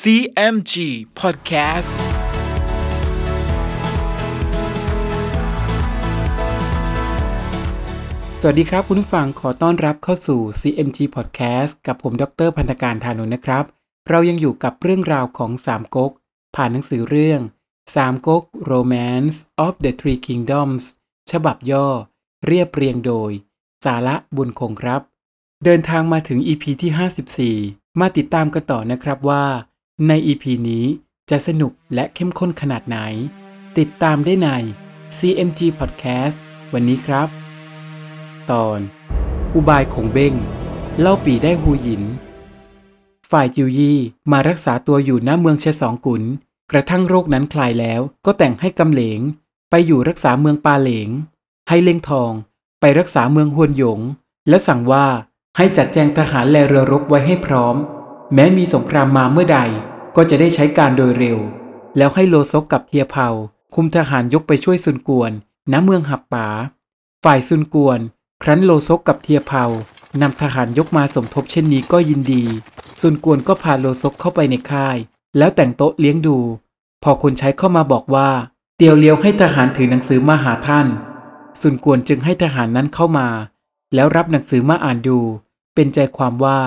CMG Podcast สวัสดีครับคุณผู้ฟังขอต้อนรับเข้าสู่ CMG Podcast กับผมดรพันธการธานุนะครับ เรายังอยู่กับเรื่องราวของสามก๊กผ่านหนังสือเรื่องสามก๊ก Romance of the Three Kingdoms ฉบับย่อ เรียบเรียงโดย สาระบุญคงครับ เดินทางมาถึง EP ที่ 54 มาติดตามกันต่อนะครับว่า ใน EP นี้จะสนุกและเข้มข้นขนาดไหน ติดตามได้ใน CMG Podcast วันนี้ครับ ตอน อุบายของเบ้ง เล่าปีได้ฮูหยิน ฝ่ายจิวยี่มารักษาตัวอยู่ณเมืองเชสองกุน กระทั่งโรคนั้นคลายแล้วก็แต่งให้กำเหลง ไปอยู่รักษาเมืองปาเหลง ให้เล่งทอง ไปรักษาเมืองฮวนหยง และสั่งว่าให้จัดแจงทหารและเรือรบไว้ให้พร้อม แม้มีสงครามมาเมื่อใดก็จะได้ใช้การโดยเร็ว แล้วให้โลซกกับเทียเผาคุมทหารยกไปช่วยซุนกวน ณ เมืองหับป๋า ฝ่ายซุนกวน ครั้นโลซกกับเทียเผานำทหารยกมาสมทบเช่นนี้ก็ยินดี ซุนกวนก็พาโลซกเข้าไปในค่าย แล้วแต่งโต๊ะเลี้ยงดู พอคนใช้เข้ามาบอกว่า เตียวเลี้ยวให้ทหารถือหนังสือมาหาท่าน ซุนกวนจึงให้ทหารนั้นเข้ามา แล้วรับหนังสือมาอ่านดู เป็นใจความว่า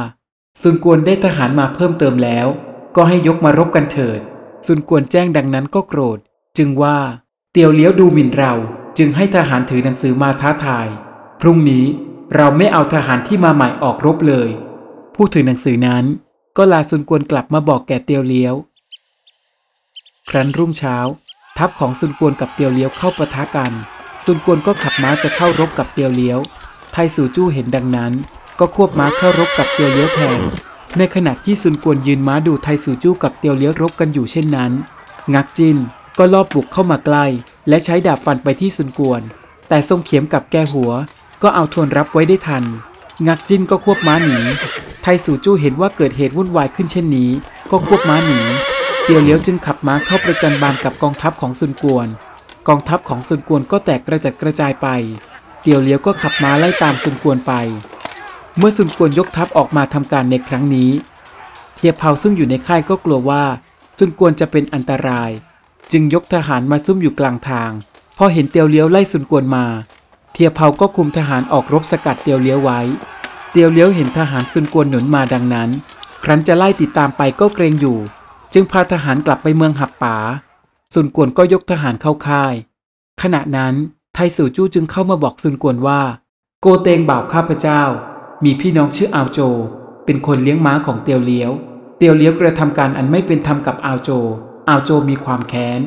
ซุนกวนได้ทหารมาเพิ่มเติมแล้ว ก็ให้ยกมารบกันเถิด ซุนกวนแจ้งดังนั้นก็โกรธ จึงว่าเตียวเลี้ยวดูหมิ่นเรา จึงให้ทหารถือหนังสือมาท้าทาย พรุ่งนี้เราไม่เอาทหารที่มาใหม่ออกรบเลย ผู้ถือหนังสือนั้น ก็ลาซุนกวนกลับมาบอกแก่เตียวเลี้ยว ครั้นรุ่งเช้า ทัพของซุนกวนกับเตียวเลี้ยวเข้าปะทะกัน ซุนกวนก็ขับม้าจะเข้ารบกับเตียวเลี้ยว ไทสู่จู้เห็นดังนั้น ก็ควบม้าเข้ารบกับเตียวเลี้ยวแทนในขณะที่ซุนกวนยืนม้าดูไทสู่จู้กับเตียวเลี้ยวรบกันอยู่เช่นนั้น งักจินก็ลอบบุกเข้ามาใกล้และใช้ดาบฟันไปที่ซุนกวน แต่ทรงเข็มกับแกหัว ก็เอาทวนรับไว้ได้ทัน งักจินก็ควบม้าหนี ไทสู่จู้เห็นว่าเกิดเหตุวุ่นวายขึ้นเช่นนี้ ก็ควบม้าหนี เตียวเลี้ยวจึงขับม้าเข้าประจันบานกับกองทัพของซุนกวน กองทัพของซุนกวนก็แตกกระจัดกระจายไป เตียวเลี้ยวก็ขับม้าไล่ตามซุนกวนไป เมื่อซุนกวนยกทัพออกมาทำการในครั้งนี้ เทียบเผาซึ่งอยู่ในค่ายก็กลัวว่าซุนกวนจะเป็นอันตราย จึงยกทหารมาซุ่มอยู่กลางทาง พอเห็นเตียวเลี้ยวไล่ซุนกวนมา เทียบเผาก็คุมทหารออกรบสกัดเตียวเลี้ยวไว้ เตียวเลี้ยวเห็นทหารซุนกวนหนุนมาดังนั้น ครั้นจะไล่ติดตามไปก็เกรงอยู่ จึงพาทหารกลับไปเมืองหับป๋าซุนกวนก็ยกทหารเข้าค่าย ขณะนั้นไทสู่จู้จึงเข้ามาบอกซุนกวนว่า โกเตงบ่าวข้าพเจ้า มีพี่น้องชื่ออาวโจ เป็นคนเลี้ยงม้าของเตียวเลี้ยว เตียวเลี้ยวกระทำการอันไม่เป็นธรรมกับอาวโจ อาวโจมีความแค้น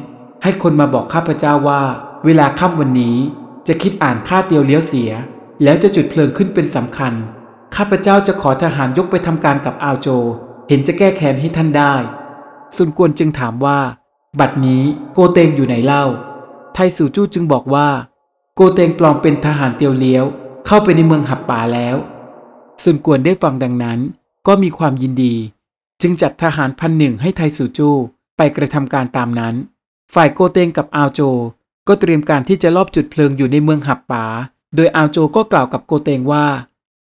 ให้คนมาบอกข้าพเจ้าว่า เวลาค่ำวันนี้จะคิดอ่านฆ่าเตียวเลี้ยวเสีย แล้วจะจุดเพลิงขึ้นเป็นสำคัญ ข้าพเจ้าจะขอทหารยกไปทำการกับอาวโจ เห็นจะแก้แค้นให้ท่านได้ซุนกวนจึงถามว่า บัดนี้โกเตงอยู่ไหนเล่า ไทสู่จู้จึงบอกว่า โกเตงปลอมเป็นทหารเตียวเลี้ยว เข้าไปในเมืองหับป่าแล้ว ซุนกวนได้ฟังดังนั้น ก็มีความยินดี จึงจัดทหารพันหนึ่งให้ไทสูจูไปกระทำการตามนั้น ฝ่ายโกเตงกับอาโจ ก็เตรียมการที่จะลอบจุดเพลิงอยู่ในเมืองหับป่าโดยอาโจก็กล่าวกับโกเตงว่า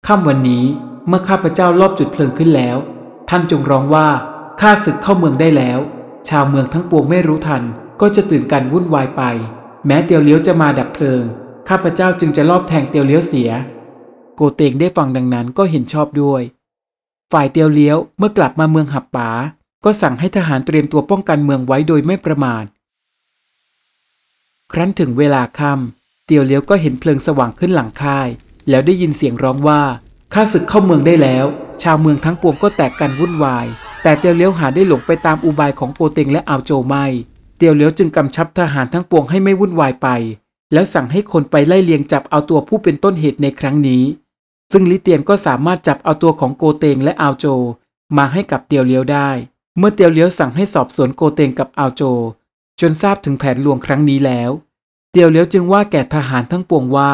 ค่ำวันนี้เมื่อข้าพเจ้าลอบจุดเพลิงขึ้นแล้ว ท่านจงร้องว่าข้าศึกเข้าเมืองได้แล้ว ชาวเมืองทั้งปวงไม่รู้ทัน ก็จะตื่นกันวุ่นวายไป แม้เตียวเลี้ยวจะมาดับเพลิง ข้าพเจ้าจึงจะลอบแทงเตียวเลี้ยวเสีย โกเตงได้ฟังดังนั้นก็เห็นชอบด้วย ฝ่ายเตียวเลี้ยวเมื่อกลับมาเมืองหับป๋าก็สั่งให้ทหารเตรียมตัวป้องกันเมืองไว้โดยไม่ประมาท ครั้นถึงเวลาค่ำเตียวเลี้ยวก็เห็นเพลิงสว่างขึ้นหลังค่าย แล้วได้ยินเสียงร้องว่าข้าศึกเข้าเมืองได้แล้ว ชาวเมืองทั้งปวงก็แตกกันวุ่นวาย แต่เตียวเลี้ยวหาได้หลงไปตามอุบายของโกเตงและอาวโจไม่เตียวเลี้ยวจึงกำชับทหารทั้งปวงให้ไม่วุ่นวายไป แล้วสั่งให้คนไปไล่เลียงจับเอาตัวผู้เป็นต้นเหตุในครั้งนี้ ซึ่งลิเตียนก็สามารถจับเอาตัวของโกเตงและอาวโจ มาให้กับเตียวเลี้ยวได้ เมื่อเตียวเลี้ยวสั่งให้สอบสวนโกเตงกับอาวโจ จนทราบถึงแผนลวงครั้งนี้แล้ว เตียวเลี้ยวจึงว่าแก่ทหารทั้งปวงว่า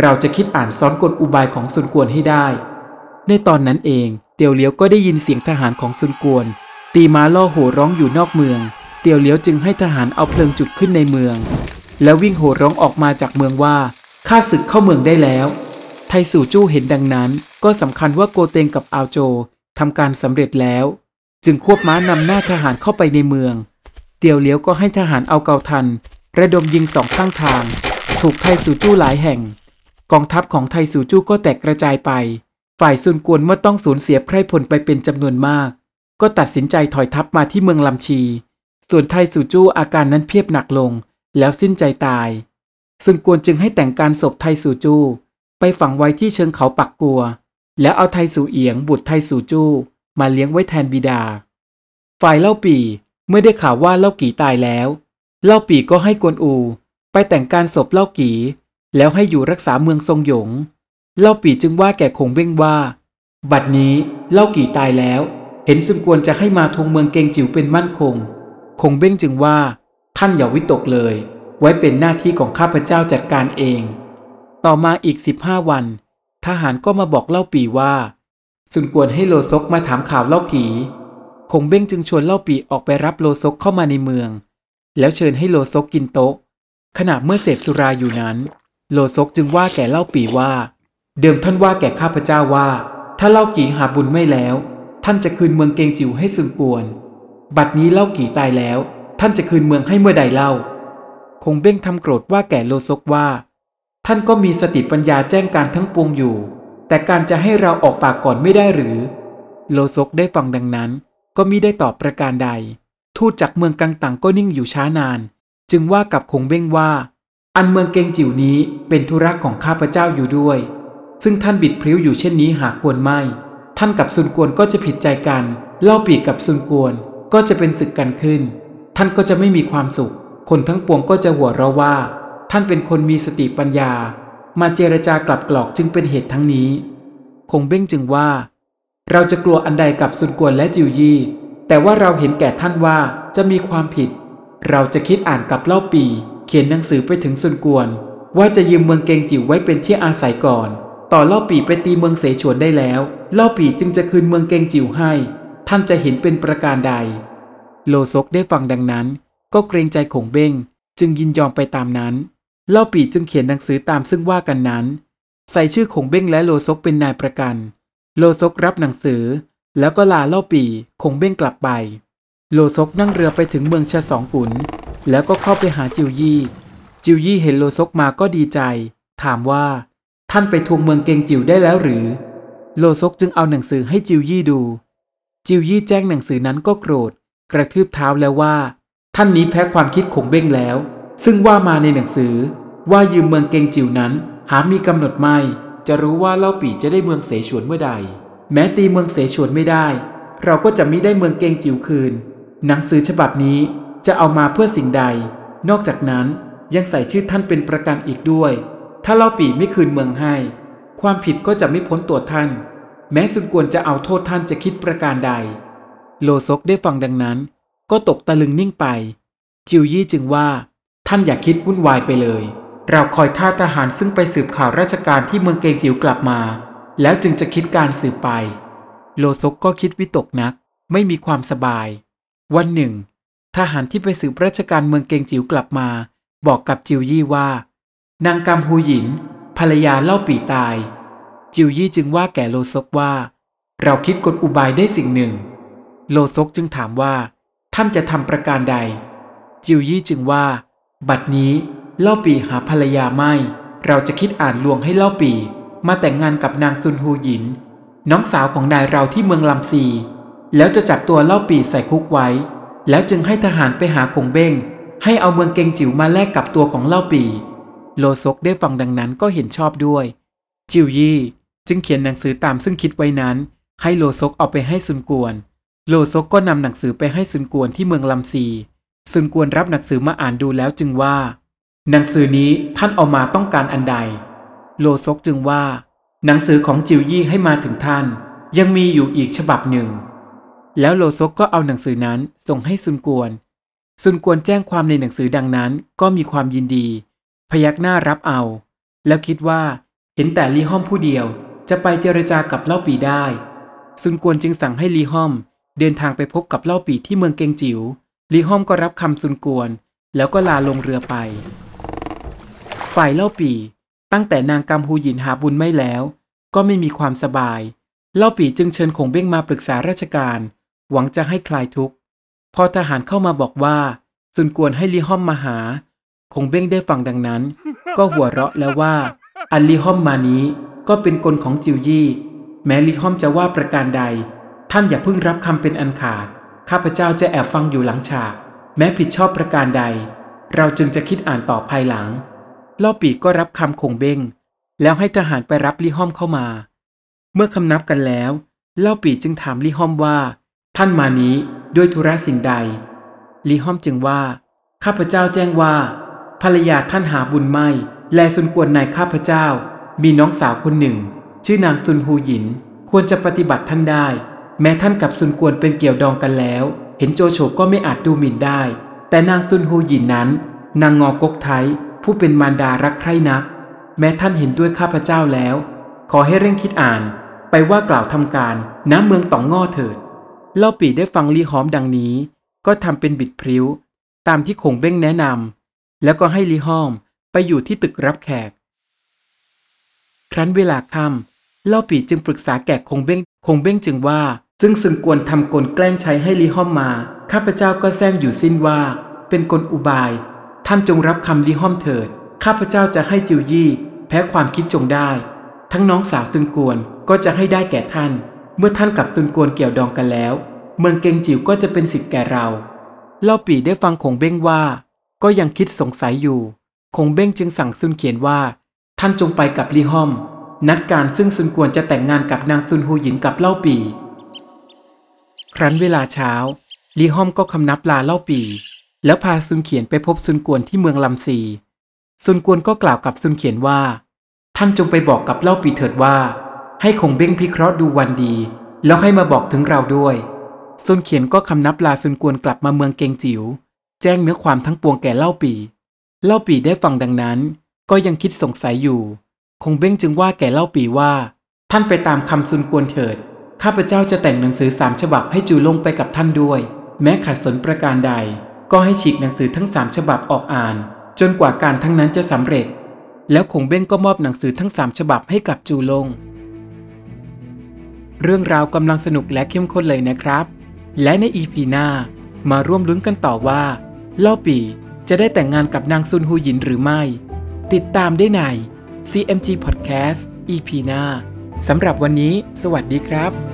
เราจะคิดอ่านซ้อนกลอุบายของซุนกวนให้ได้ ในตอนนั้นเองเตียวเลี้ยวก็ได้ยินเสียงทหารของซุนกวน ตีม้าล่อโห่ร้องอยู่นอกเมือง เตียวเลี้ยวจึงให้ทหารเอาเพลิงจุดขึ้นในเมือง แล้ววิ่งโห่ร้องออกมาจากเมืองว่าข้าศึกเข้าเมืองได้แล้ว ไทสู่จู้เห็นดังนั้น ก็สำคัญว่าโกเตงกับอาโจทำการสำเร็จแล้ว จึงควบม้านำหน้าทหารเข้าไปในเมือง เตียวเหลียวก็ให้ทหารเอาเกาทัน ระดมยิงสองข้างทาง ถูกไทสู่จู้หลายแห่ง กองทัพของไทสู่จู้ก็แตกกระจายไป ฝ่ายซุนกวนเมื่อต้องสูญเสียไพร่พลไปเป็นจำนวนมาก ก็ตัดสินใจถอยทัพมาที่เมืองลำชี ส่วนไทสู่จู้อาการนั้นเพียบหนักลง แล้วสิ้นใจตาย ซุนกวนจึงให้แต่งการศพไทสู่จู้ ไปฝังไว้ที่เชิงเขาปักกัว แล้วเอาไทสูเอียงบุตรไทสูจู้มาเลี้ยงไว้แทนบิดา ฝ่ายเล่าปีเมื่อได้ข่าวว่าเล่ากี่ตายแล้ว เล่าปีก็ให้กวนอู ไปแต่งการศพเล่ากี่แล้วให้อยู่รักษาเมืองทรงหยง เล่าปีจึงว่าแก่คงเบ้งว่า บัดนี้เล่ากี่ตายแล้ว เห็นสมควรจะให้มาทวงเมืองเกงจิ๋วเป็นมั่นคง คงเบ้งจึงว่า ท่านอย่าวิตกเลย ไว้เป็นหน้าที่ของข้าพเจ้าจัดการเอง ต่อมาอีกสิบห้าวัน ทหารก็มาบอกเล่าปีว่าสุนกวนให้โลซกมาถามข่าวเล่าผีคงเบ้งจึงชวนเล่าปีออกไปรับโลซกเข้ามาในเมือง แล้วเชิญให้โลซกกินโต๊ะ ขณะเมื่อเสพสุราอยู่นั้น โลซกจึงว่าแก่เล่าปีว่า เดิมท่านว่าแก่ข้าพเจ้าว่า ถ้าเล่ากี่หาบุญไม่แล้ว ท่านจะคืนเมืองเกงจิ๋วให้สุนกวน บัดนี้เล่ากี่ตายแล้ว ท่านจะคืนเมืองให้เมื่อใดเล่า คงเบ้งทำโกรธว่าแก่โลซกว่า ท่านก็มีสติปัญญาแจ้งการทั้งปวงอยู่ แต่การจะให้เราออกปากก่อนไม่ได้หรือ โลซกได้ฟังดังนั้น ก็มิได้ตอบประการใด ทูตจากเมืองกังตังก็นิ่งอยู่ช้านาน จึงว่ากับคงเบ้งว่า อันเมืองเกงจิ๋วนี้เป็นธุระของข้าพเจ้าอยู่ด้วย ซึ่งท่านบิดพลิ้วอยู่เช่นนี้หากควรไม่ ท่านกับซุนกวนก็จะผิดใจกันเล่าปีกกับซุนกวนก็จะเป็นศึกกันขึ้น ท่านก็จะไม่มีความสุข คนทั้งปวงก็จะหัวเราะว่า ท่านเป็นคนมีสติปัญญา มาเจรจากลับกรอกจึงเป็นเหตุทั้งนี้ คงเบ้งจึงว่า เราจะกลัวอันใดกับซุนกวนและจิวยี่ แต่ว่าเราเห็นแก่ท่านว่าจะมีความผิด เราจะคิดอ่านกับเล่าปี เขียนหนังสือไปถึงซุนกวน ว่าจะยืมเมืองเกงจิ๋วไว้เป็นที่อาศัยก่อน ต่อเล่าปีไปตีเมืองเสฉวนได้แล้ว เล่าปีจึงจะคืนเมืองเกงจิ๋วให้ ท่านจะเห็นเป็นประการใด โลซกได้ฟังดังนั้น ก็เกรงใจขงเบ้งจึงยินยอมไปตามนั้น เล่าปีจึงเขียนหนังสือตามซึ่งว่ากันนั้น ใส่ชื่อขงเบ้งและโลซกเป็นนายประกัน โลซกรับหนังสือ แล้วก็ลาเล่าปีคงเบ้งกลับไป โลซกนั่งเรือไปถึงเมืองชะสองกุนแล้วก็เข้าไปหาจิวยี่ จิวยี่เห็นโลซกมาก็ดีใจ ถามว่า ท่านไปทวงเมืองเกงจิวได้แล้วหรือ โลซกจึงเอาหนังสือให้จิวยี่ดู จิวยี่แจ้งหนังสือนั้นก็โกรธ กระทืบเท้าแล้วว่า ท่านนี้แพ้ความคิดขงเบ้งแล้ว ซึ่งว่ามาในหนังสือว่ายืมเมืองเกงจิวนั้น หามีกำหนดไม่ จะรู้ว่าเล่าปี่จะได้เมืองเสฉวนเมื่อใด แม้ตีเมืองเสฉวนไม่ได้ เราก็จะมิได้เมืองเกงจิ๋วคืน หนังสือฉบับนี้จะเอามาเพื่อสิ่งใด นอกจากนั้นยังใส่ชื่อท่านเป็นประกันอีกด้วย ถ้าเล่าปี่ไม่คืนเมืองให้ ความผิดก็จะไม่พ้นตัวท่าน แม้สุนกวนจะเอาโทษท่านจะคิดประการใด โลซกได้ฟังดังนั้น ก็ตกตะลึงนิ่งไป จิวยี่จึงว่า ท่านอย่าคิดวุ่นวายไปเลย เราคอยท่าทหารซึ่งไปสืบข่าวราชการที่เมืองเกงจิ๋วกลับมา แล้วจึงจะคิดการสืบไป โลซกก็คิดวิตกนัก ไม่มีความสบาย วันหนึ่ง ทหารที่ไปสืบราชการเมืองเกงจิ๋วกลับมา บอกกับจิวยี่ว่า นางกำฮูหยิน ภรรยาเล่าปีตาย จิวยี่จึงว่าแก่โลซกว่า เราคิดกลอุบายได้สิ่งหนึ่ง โลซกจึงถามว่า ท่านจะทำประการใด จิวยี่จึงว่า บัดนี้เล่าปีหาภรรยาไม่ เราจะคิดอ่านลวงให้เล่าปีมาแต่งงานกับนางซุนฮูหยิน น้องสาวของนายเราที่เมืองลำซี แล้วจะจับตัวเล่าปีใส่คุกไว้ แล้วจึงให้ทหารไปหาคงเบ้ง ให้เอาเมืองเกงจิ๋วมาแลกกับตัวของเล่าปี โลซกได้ฟังดังนั้นก็เห็นชอบด้วย จิวยี่จึงเขียนหนังสือตามซึ่งคิดไว้นั้น ให้โลซกเอาไปให้ซุนกวน โลซกก็นำหนังสือไปให้ซุนกวนที่เมืองลำซี ซุนกวนรับหนังสือมาอ่านดูแล้วจึงว่า หนังสือนี้ท่านเอามาต้องการอันใด โลซกจึงว่า หนังสือของจิวยี่ให้มาถึงท่าน ยังมีอยู่อีกฉบับหนึ่ง แล้วโลซกก็เอาหนังสือนั้นส่งให้ซุนกวนซุนกวนแจ้งความในหนังสือดังนั้นก็มีความยินดี พยักหน้ารับเอา แล้วคิดว่าเห็นแต่ลีห้อมผู้เดียวจะไปเจรจากับเล่าปีได้ซุนกวนจึงสั่งให้ลีห้อม เดินทางไปพบกับเล่าปีที่เมืองเกงจิว๋ว ลีห้อมก็รับคำซุนกวน แล้วก็ลาลงเรือไป ฝ่ายเล่าปีตั้งแต่นางกำฮูหยินหาบุญไม่แล้ว ก็ไม่มีความสบาย เล่าปีจึงเชิญคงเบ้งมาปรึกษาราชการ หวังจะให้คลายทุกข์ พอทหารเข้ามาบอกว่าซุนกวนให้ลีฮอมมาหา คงเบ้งได้ฟังดังนั้น ก็หัวเราะแล้วว่า อันลีฮอมมานี้ก็เป็นกลของจิวยี่ แม้ลีฮอมจะว่าประการใด ท่านอย่าเพิ่งรับคำเป็นอันขาด ข้าพเจ้าจะแอบฟังอยู่หลังฉาก แม้ผิดชอบประการใด เราจึงจะคิดอ่านต่อภายหลังเล่าปีก็รับคำคงเบ้ง แล้วให้ทหารไปรับลีฮอมเข้ามา เมื่อคำนับกันแล้วเล่าปีจึงถามลีฮอมว่า ท่านมานี้ด้วยธุระสิ่งใดลีฮอมจึงว่า ข้าพเจ้าแจ้งว่า ภรรยาท่านหาบุญไม่ แลสุนกวนนายข้าพเจ้า มีน้องสาวคนหนึ่ง ชื่อนางซุนฮูหยิน ควรจะปฏิบัติท่านได้ แม้ท่านกับซุนกวนเป็นเกี่ยวดองกันแล้ว เห็นโจโฉก็ไม่อาจดูหมิ่นได้ แต่นางซุนฮูหยินนั้น นางงอกกไทยผู้เป็นมารดารักใคร่นัก แม้ท่านเห็นด้วยข้าพเจ้าแล้ว ขอให้เร่งคิดอ่าน ไปว่ากล่าวทำการน้ำเมืองต่องง่อเถิด เล่าปีได้ฟังลีหอมดังนี้ ก็ทำเป็นบิดพริ้ว ตามที่คงเบ้งแนะนำแล้วก็ให้ลีหอมไปอยู่ที่ตึกรับแขก ครั้นเวลาค่ำเล่าปีจึงปรึกษาแก่คงเบ้งคงเบ้งจึงว่า ซึ่งซึงกวนทำกลแกล้งใช้ให้ลีหอมมา ข้าพเจ้าก็แซงอยู่สิ้นว่า เป็นกลอุบาย ท่านจงรับคำลีหอมเถิด ข้าพเจ้าจะให้จิวยี่ แพ้ความคิดจงได้ ทั้งน้องสาวซุนกวนก็จะให้ได้แก่ท่าน เมื่อท่านกับซุนกวนเกี่ยวดองกันแล้ว เมืองเกงจิ๋วก็จะเป็นสิทธิ์แก่เราเล่าปีได้ฟังคงเบ้งว่า ก็ยังคิดสงสัยอยู่คงเบ้งจึงสั่งซุนเขียนว่า ท่านจงไปกับลีฮอม นัดการซึ่งซุนกวนจะแต่งงานกับนางซุนฮูหยินกับเล่าปี ครั้นเวลาเช้าลีฮอมก็คำนับลาเล่าปี แล้วพาซุนเขียนไปพบซุนกวนที่เมืองลำซีซุนกวนก็กล่าวกับซุนเขียนว่า ท่านจงไปบอกกับเล่าปีเถิดว่า ให้คงเบ้งพิเคราะห์ดูวันดี แล้วให้มาบอกถึงเราด้วยซุนเขียนก็คำนับลาซุนกวนกลับมาเมืองเกงจิว๋วแจ้งเนื้อความทั้งปวงแก่เล่าปี เล่าปีได้ฟังดังนั้น ก็ยังคิดสงสัยอยู่ คงเบ้งจึงว่าแก่เล่าปีว่า ท่านไปตามคำซุนกวนเถิด ข้าพเจ้าจะแต่งหนังสือสามฉบับให้จูลงไปกับท่านด้วย แม้ขัดสนประการใด ก็ให้ฉีกหนังสือทั้งสามฉบับออกอ่าน จนกว่าการทั้งนั้นจะสำเร็จ แล้วคงเบ้งก็มอบหนังสือทั้งสามฉบับให้กับจูลง เรื่องราวกำลังสนุกและเข้มข้นเลยนะครับ และในอีพีหน้ามาร่วมลุ้นกันต่อว่าเล่าปีจะได้แต่งงานกับนางซุนฮูหยินหรือไม่ ติดตามได้ใน CMG Podcast EP หน้าสำหรับวันนี้ สวัสดีครับ